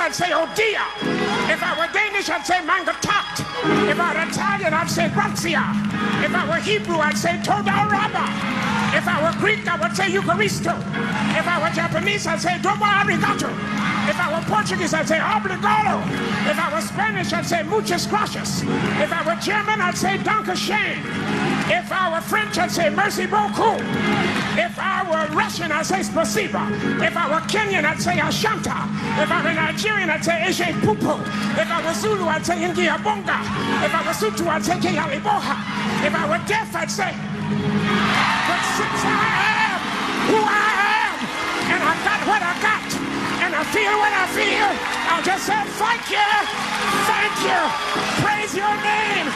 I'd say oh dear. If I were Danish, I'd say mangatat. If I were Italian, I'd say grazia. If I were Hebrew, I'd say toda raba. If I were Greek, I would say Eucharisto. If I were Japanese, I'd say domo arigato. If I were Portuguese, I'd say obrigado. If I were Spanish, I'd say muchas gracias. If I were German, I'd say danke schön. If I were French, I'd say merci beaucoup. If I were Russian, I'd say spasiba. If I were Kenyan, I'd say ashanta. If I were Nigerian, I'd say eje pupu. If I were Zulu, I'd say ingiabonga. If I were Sutu, I'd say kealiboha. If I were deaf, I'd say, but since I am who I am, and I got what I got, and I feel what I feel, I'll just say thank you, thank you, praise your name,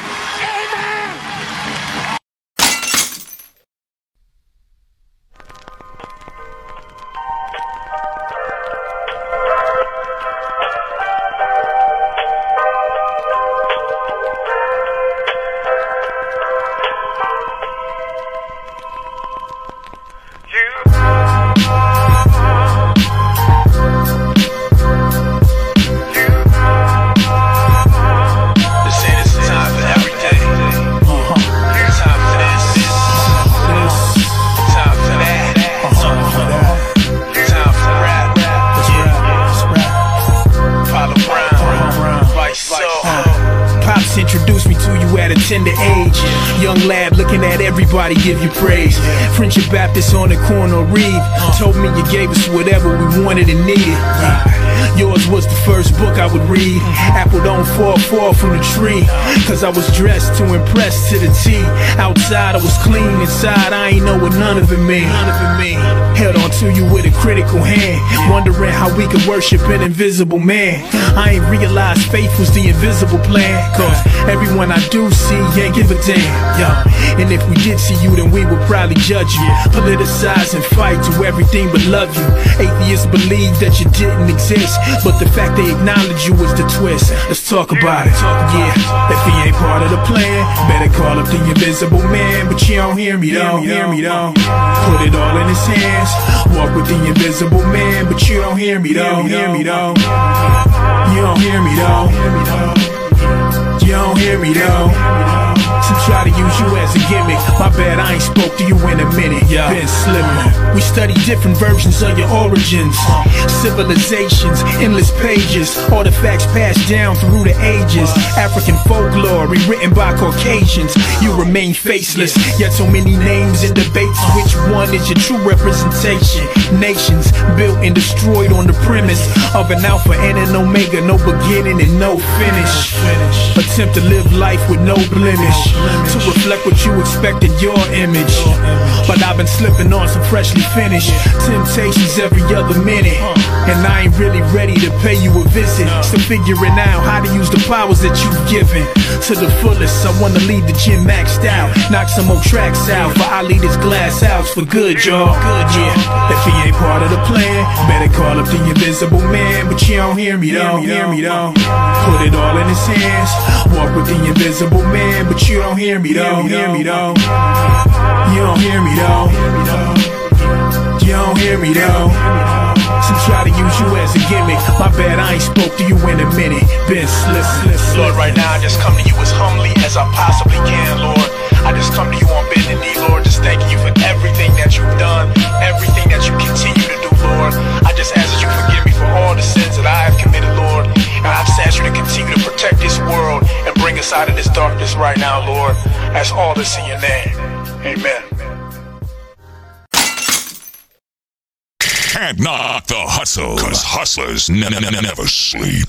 Pops introduced me to you at a tender age. Young lad looking at everybody give you praise. Friendship Baptist on the corner read. Told me you gave us whatever we wanted and needed. Yours was the first book I would read. Apple don't fall far from the tree. Cause I was dressed to impress to the T. Outside I was clean, inside I ain't know what none of it mean. None of it mean. Held on to you with a critical hand. Wondering how we could worship an invisible man. I ain't realized faith was the invisible plan. Cause everyone I do see ain't give a damn. Yeah. And if we did see you, then we would probably judge you. Politicize and fight to everything but love you. Atheists believe that you didn't exist. But the fact they acknowledge you is the twist. Let's talk about it. Yeah. If he ain't part of the plan, better call up the invisible man. But you don't hear me though. Hear me though. Put it all in his hands. Walk with the invisible man. But you don't hear me though. Hear me though. You don't hear me though. You don't hear me though. Try to use you as a gimmick. My bad, I ain't spoke to you in a minute. Yeah. Been slimming. We study different versions of your origins. Civilizations, endless pages, artifacts passed down through the ages. African folklore rewritten by Caucasians. You remain faceless, yet so many names in debates. Which one is your true representation? Nations built and destroyed on the premise of an alpha and an omega, no beginning and no finish. Attempt to live life with no blemish, to reflect what you expect in your image. But I've been slipping on some freshly finished temptations every other minute, and I ain't really ready to pay you a visit. Still figuring out how to use the powers that you've given to the fullest. I wanna leave the gym maxed out, knock some more tracks out, but I leave this glass house for good, y'all. Good, yeah. If he ain't part of the plan, better call up the invisible man. But you don't hear me though. Hear me though. Put it all in his hands. Walk with the invisible man, but you don't hear me though. Hear me though. You don't hear me though. You don't hear me though. Some try to use you as a gimmick. My bad, I ain't spoke to you in a minute. Been slip, slip, slip. Lord, right now I just come to you as humbly as I possibly can, Lord. I just come to you on bending knee, Lord, just thanking you for everything that you've done, everything that you continue to do, Lord. I just ask that you forgive me for all the sins that I have committed, Lord. And I just ask you to continue to protect this world and bring us out of this darkness right now, Lord. That's all this in your name. Amen. Can't knock the hustle, cause hustlers never sleep.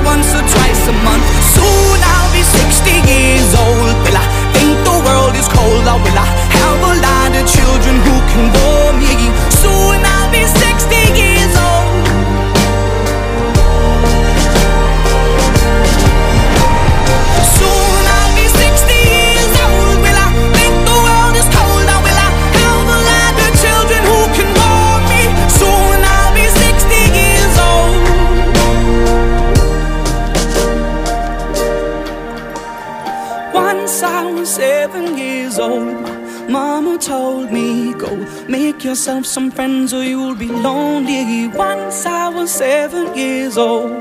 once or twice a month. Soon I'll be 60 years old. Will I think the world is cold? Oh, or will I have a lot of children who can bore me? Soon I'll be 60 years Go make yourself some friends or you'll be lonely. Once I was seven years old.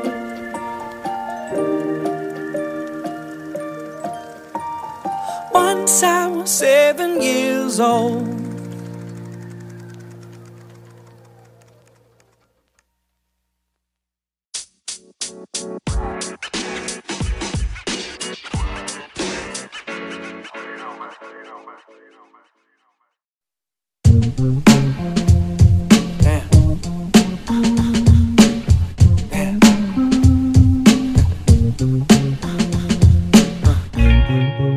Once I was seven years old.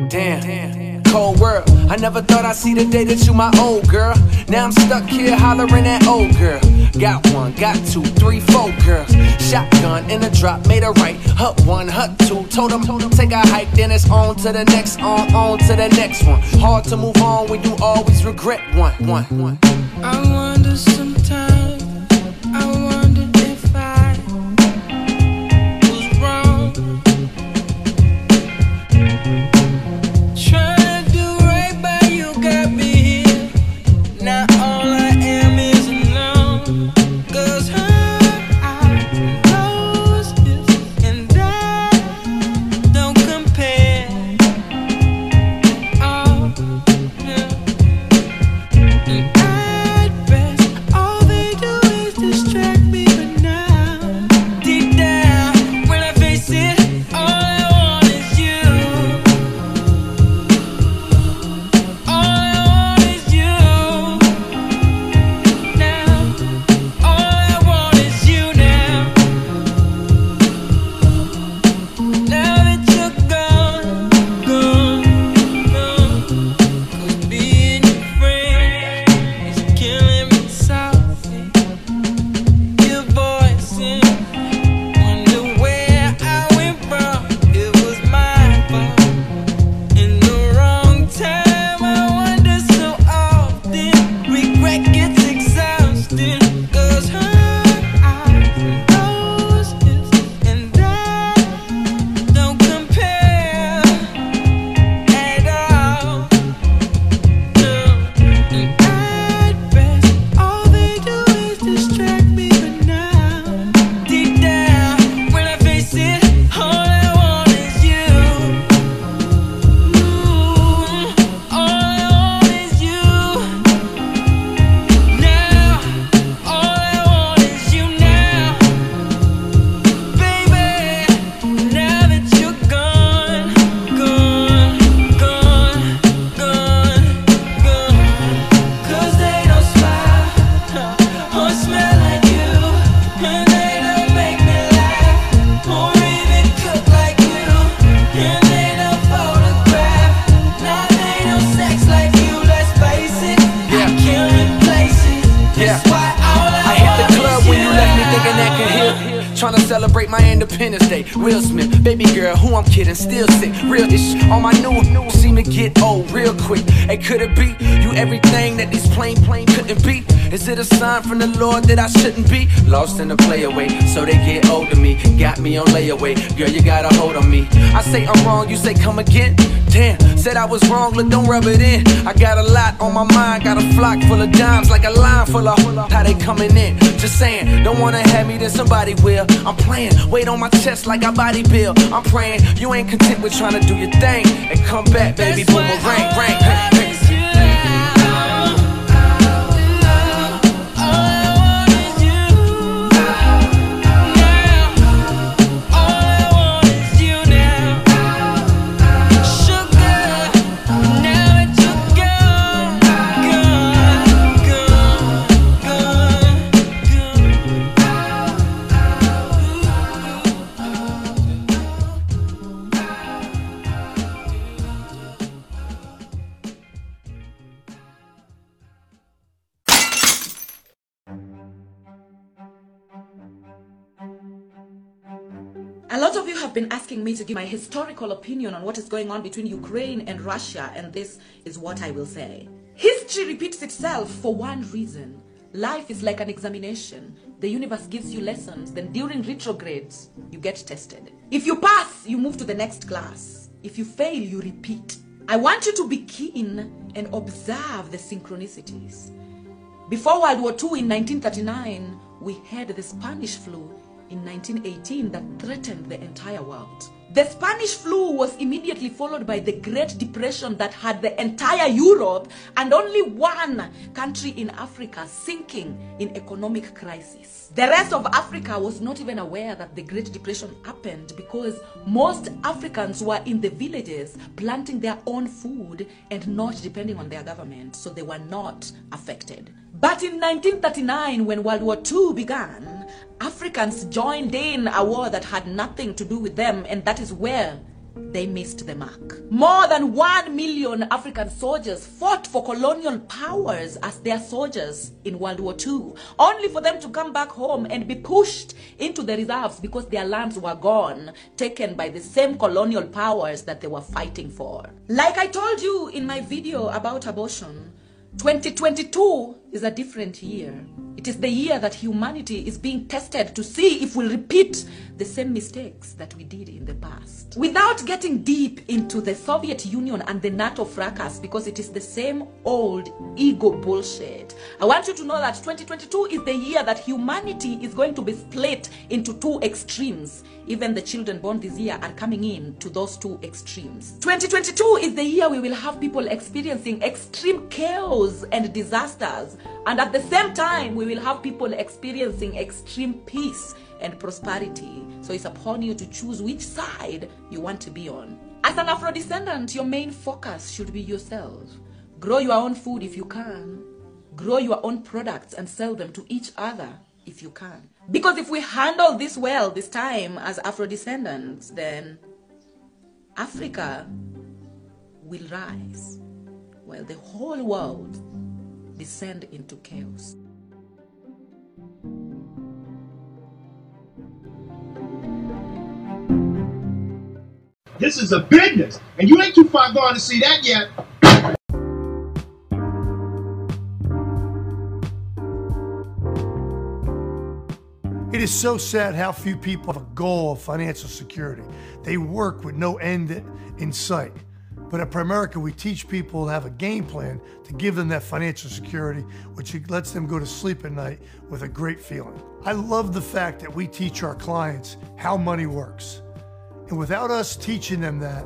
Damn. Cold world. I never thought I'd see the day that you my old girl. Now I'm stuck here hollering at old girl. Got one, got two, three, four girls. Shotgun in a drop, made a right. Hut one, hut two. Told them, told them take a hike, then it's on to the next, on, on to the next one. Hard to move on when you always regret one, one, one. I wonder sometimes, that can heal trying to celebrate my Independence Day. Will Smith, baby girl, who I'm kidding, still sick. Real ish, all my new new seem to get old real quick. Hey, could it be you everything that these plain plain couldn't be? Is it a sign from the Lord that I shouldn't be lost in the playaway? So they get old to me, got me on layaway. Girl, you got a hold on me. I say I'm wrong, you say come again. Damn, said I was wrong, look, don't rub it in. I got a lot on my mind, got a flock full of dimes, like a line full of how they coming in. Just saying, don't wanna have me, then somebody will. I'm playing, weight on my chest like I body build. I'm praying, you ain't content with trying to do your thing and come back, baby, boomerang, rank. Hey, to give my historical opinion on what is going on between Ukraine and Russia, and this is what I will say. History repeats itself for one reason. Life is like an examination. The universe gives you lessons, then during retrogrades, you get tested. If you pass, you move to the next class. If you fail, you repeat. I want you to be keen and observe the synchronicities. Before World War II in 1939, we had the Spanish flu in 1918 that threatened the entire world. The Spanish flu was immediately followed by the Great Depression that had the entire Europe and only one country in Africa sinking in economic crisis. The rest of Africa was not even aware that the Great Depression happened because most Africans were in the villages planting their own food and not depending on their government, so they were not affected. But in 1939, when World War II began, Africans joined in a war that had nothing to do with them, and that is where they missed the mark. More than one million African soldiers fought for colonial powers as their soldiers in World War II, only for them to come back home and be pushed into the reserves because their lands were gone, taken by the same colonial powers that they were fighting for. Like I told you in my video about abortion, 2022 is a different year. It is the year that humanity is being tested to see if we'll repeat the same mistakes that we did in the past. Without getting deep into the Soviet Union and the NATO fracas, because it is the same old ego bullshit, I want you to know that 2022 is the year that humanity is going to be split into two extremes. Even the children born this year are coming in to those two extremes. 2022 is the year we will have people experiencing extreme chaos and disasters. And at the same time, we will have people experiencing extreme peace and prosperity. So it's upon you to choose which side you want to be on. As an Afro descendant, your main focus should be yourself. Grow your own food if you can. Grow your own products and sell them to each other if you can. Because if we handle this well this time as Afro descendants, then Africa will rise while the whole world descend into chaos. This is a business, and you ain't too far gone to see that yet. It is so sad how few people have a goal of financial security. They work with no end in sight. But at Primerica, we teach people to have a game plan to give them that financial security, which lets them go to sleep at night with a great feeling. I love the fact that we teach our clients how money works. And without us teaching them that,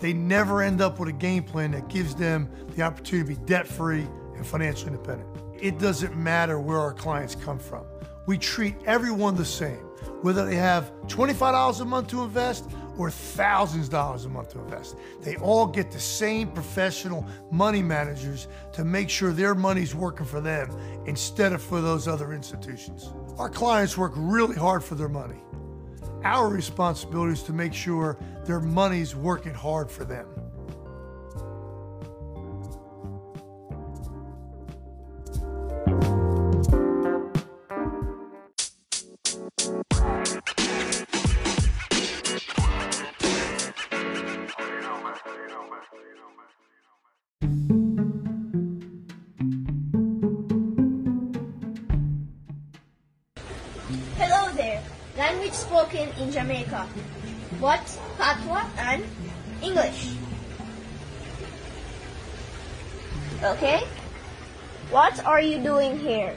they never end up with a game plan that gives them the opportunity to be debt free and financially independent. It doesn't matter where our clients come from. We treat everyone the same, whether they have $25 a month to invest or thousands of dollars a month to invest. They all get the same professional money managers to make sure their money's working for them instead of for those other institutions. Our clients work really hard for their money. Our responsibility is to make sure their money's working hard for them. Language spoken in Jamaica? What? Patois and English. Okay? What are you doing here?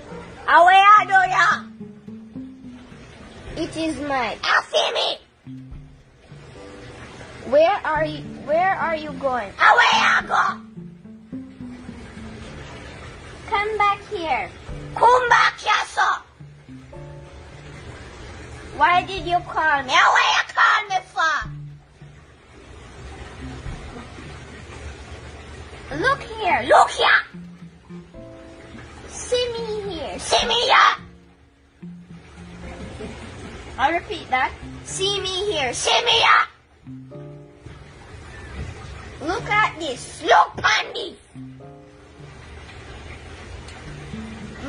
Aweadoya! It is my Afimi! Where are you where are you going? Aweago! Come back here. Come back yaso! Why did you call me? Why you call me for? Look here. Look here. See me here. See me here. I'll repeat that. See me here. See me here. Look at this. Look, Pandy.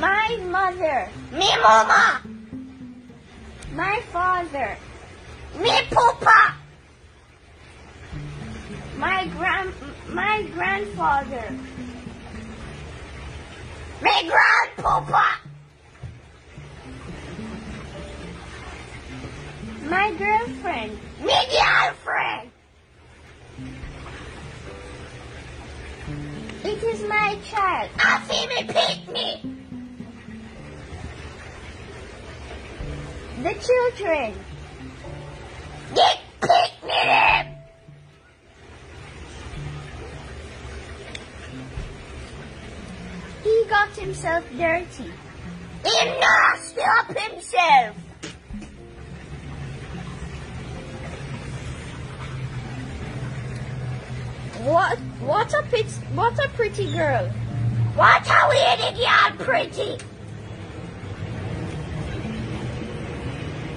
My mother. Me mama. My father. Me papa. My grand my grandfather. Me grandpapa. My girlfriend. Me girlfriend. It is my child. I see me pick me. The children. Get pick me. He got himself dirty. He nasty up himself. What? What a pit, What a pretty girl. What a weird girl, pretty.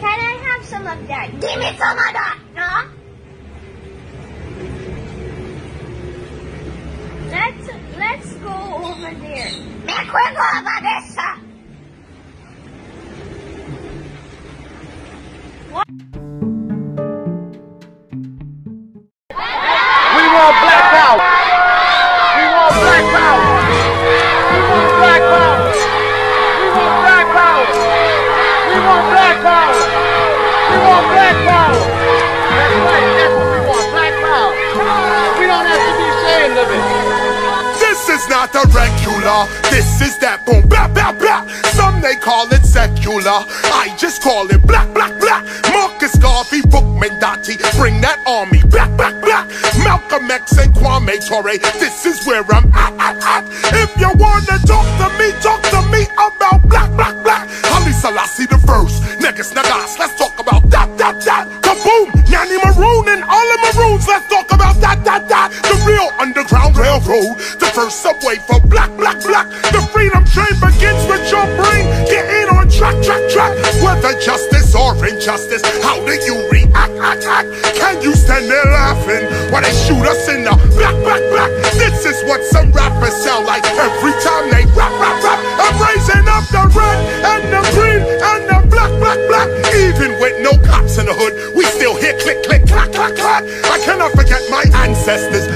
Can I have some of that? Give me some of that, no? Let's let's go over there. Make we go over there, I just call it black, black, black. Marcus Garvey, Boukman Dutty, bring that army back, back, back. Malcolm X and Kwame Ture, this is where I'm at, at, at. If you wanna talk to me, talk to me about black, black, black. Haile Selassie the first, Negus Nagas, let's talk about that, that, that. Kaboom, Nanny Maroon and all the Maroons, let's talk about that, that, that. The real Underground Railroad, the first subway for black, black, black. Injustice, how do you react, act, act? Can you stand there laughing while they shoot us in the black, black, black? This is what some rappers sound like every time they rap, rap, rap. I'm raising up the red and the green and the black, black, black. Even with no cops in the hood, we still hear click, click, clack, clack, clack. I cannot forget my ancestors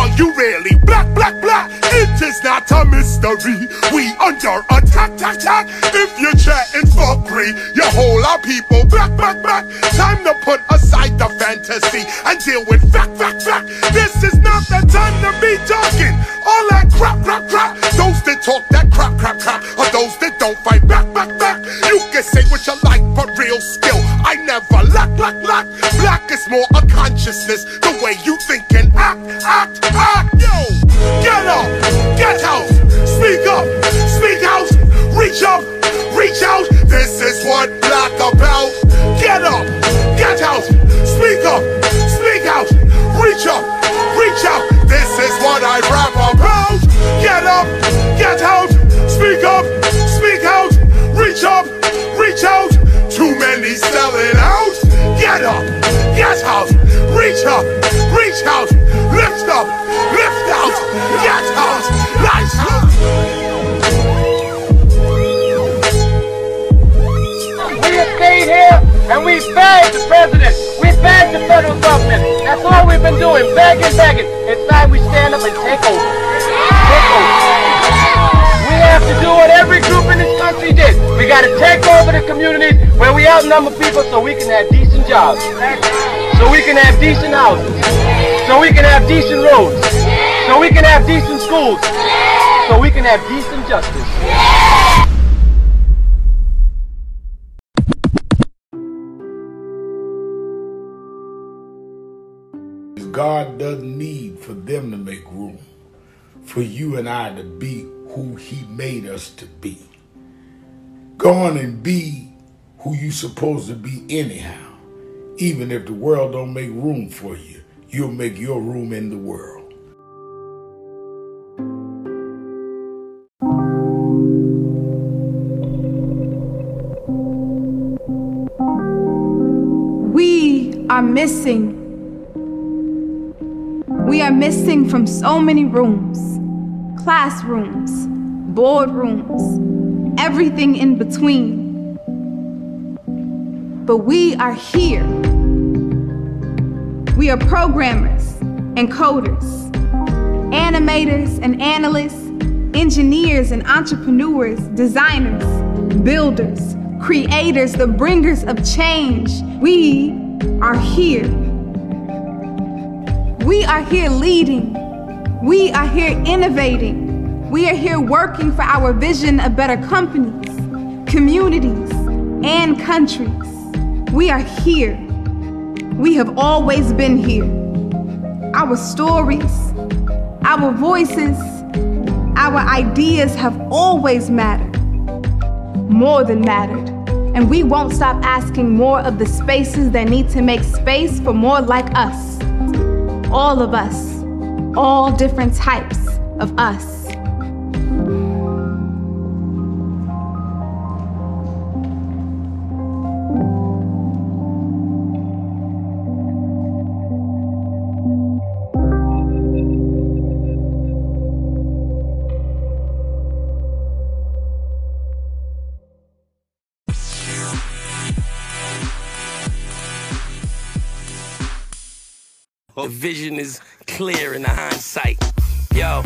Are you really black, black, black? It is not a mystery. We under attack, attack, attack. If you're chatting fuckery, you whole our people black, black, black. Time to put aside the fantasy and deal with fact, fact, fact. This is not the time to be talking all that crap, crap, crap. Those that talk that crap, crap, crap, are those that don't fight back, back, back. You can say what you like, but real skill, I never lack, lack, lack. Black is more a consciousness, the way you think and act, act, communities where we outnumber people so we can have decent jobs. So we can have decent houses. So we can have decent roads. So we can have decent schools. So we can have decent justice. God doesn't need for them to make room for you and I to be who he made us to be. Go on and be who you supposed to be anyhow. Even if the world don't make room for you, you'll make your room in the world. We are missing. We are missing from so many rooms, classrooms, boardrooms, everything in between. But we are here. We are programmers and coders, animators and analysts, engineers and entrepreneurs, designers, builders, creators, the bringers of change. We are here. We are here leading. We are here innovating. We are here working for our vision of better companies, communities, and countries. We are here. We have always been here. Our stories, our voices, our ideas have always mattered, more than mattered. And we won't stop asking more of the spaces that need to make space for more like us. All of us, all different types of us. The vision is clear in the hindsight. Yo.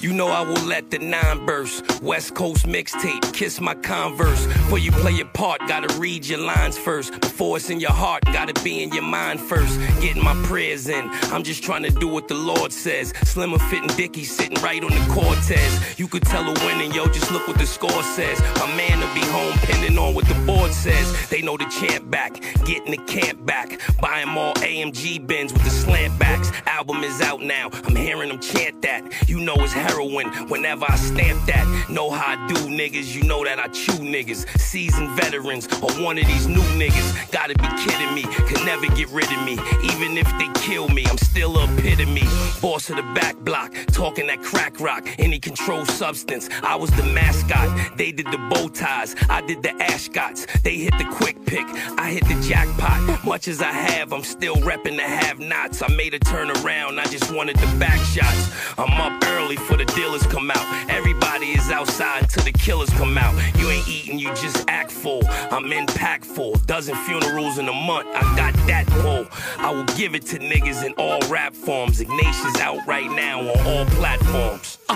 You know I will let the nine burst. West Coast mixtape, kiss my converse. Before you play your part, gotta read your lines first. Before it's in your heart, gotta be in your mind first. Getting my prayers in. I'm just trying to do what the Lord says. Slimmer fitting Dickie sitting right on the Cortez. You could tell a winning, yo, just look what the score says. My man will be home, pending on what the board says. They know the champ back, getting the camp back. Buying more AMG Benz with the slant backs. Album is out now, I'm hearing them chant that. You know it's heroin whenever I stamp that. Know how I do niggas, you know that I chew niggas. Seasoned veterans or one of these new niggas. Gotta be kidding me, can never get rid of me. Even if they kill me, I'm still a epitome. Boss of the back block, talking that crack rock. Any controlled substance, I was the mascot. They did the bow ties, I did the ascots. They hit the quick pick, I hit the jackpot. Much as I have, I'm still repping the have nots. I made a turn around, I just wanted the back shots. I'm up early for the dealers come out. Everybody is outside till the killers come out. You ain't eating, you just act full. I'm impactful. Dozen funerals in a month, I got that pull. I will give it to niggas in all rap forms. Ignatius out right now on all platforms.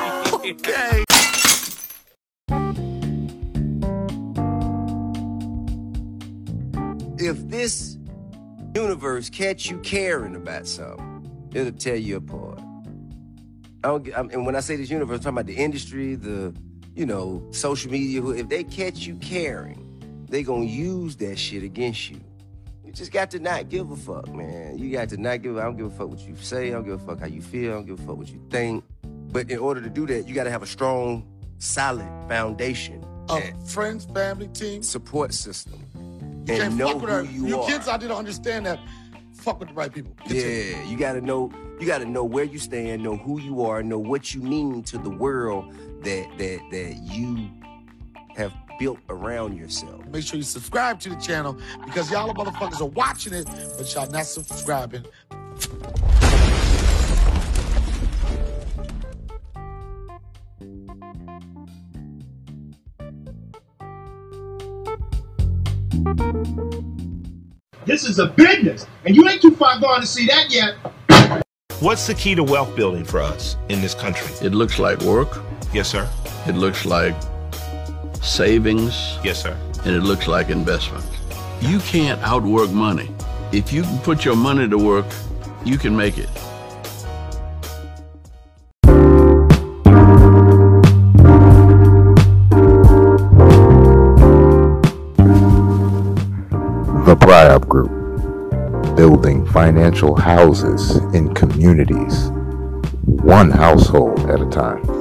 okay. If this universe catch you caring about something, it'll tear you apart. I don't, get- I'm, and when I say this universe, I'm talking about the industry, the you know, social media. who- If they catch you caring, they gonna use that shit against you. You just got to not give a fuck, man. You got to not give. I don't give a fuck what you say. I don't give a fuck how you feel. I don't give a fuck what you think. But in order to do that, you got to have a strong, solid foundation, Of friends, family, team. support system, You and can't know fuck with who you, You, are. kids out there don't understand that. Fuck with the right people. Yeah, you gotta know. You gotta know where you stand, know who you are, know what you mean to the world that that that you have built around yourself. Make sure you subscribe to the channel because y'all motherfuckers are watching it, but y'all not subscribing. This is a business, and you ain't too far gone to see that yet. What's the key to wealth building for us in this country? It looks like work. Yes, sir. It looks like savings. Yes, sir. And it looks like investment. You can't outwork money. If you can put your money to work, you can make it. Financial houses in communities, one household at a time.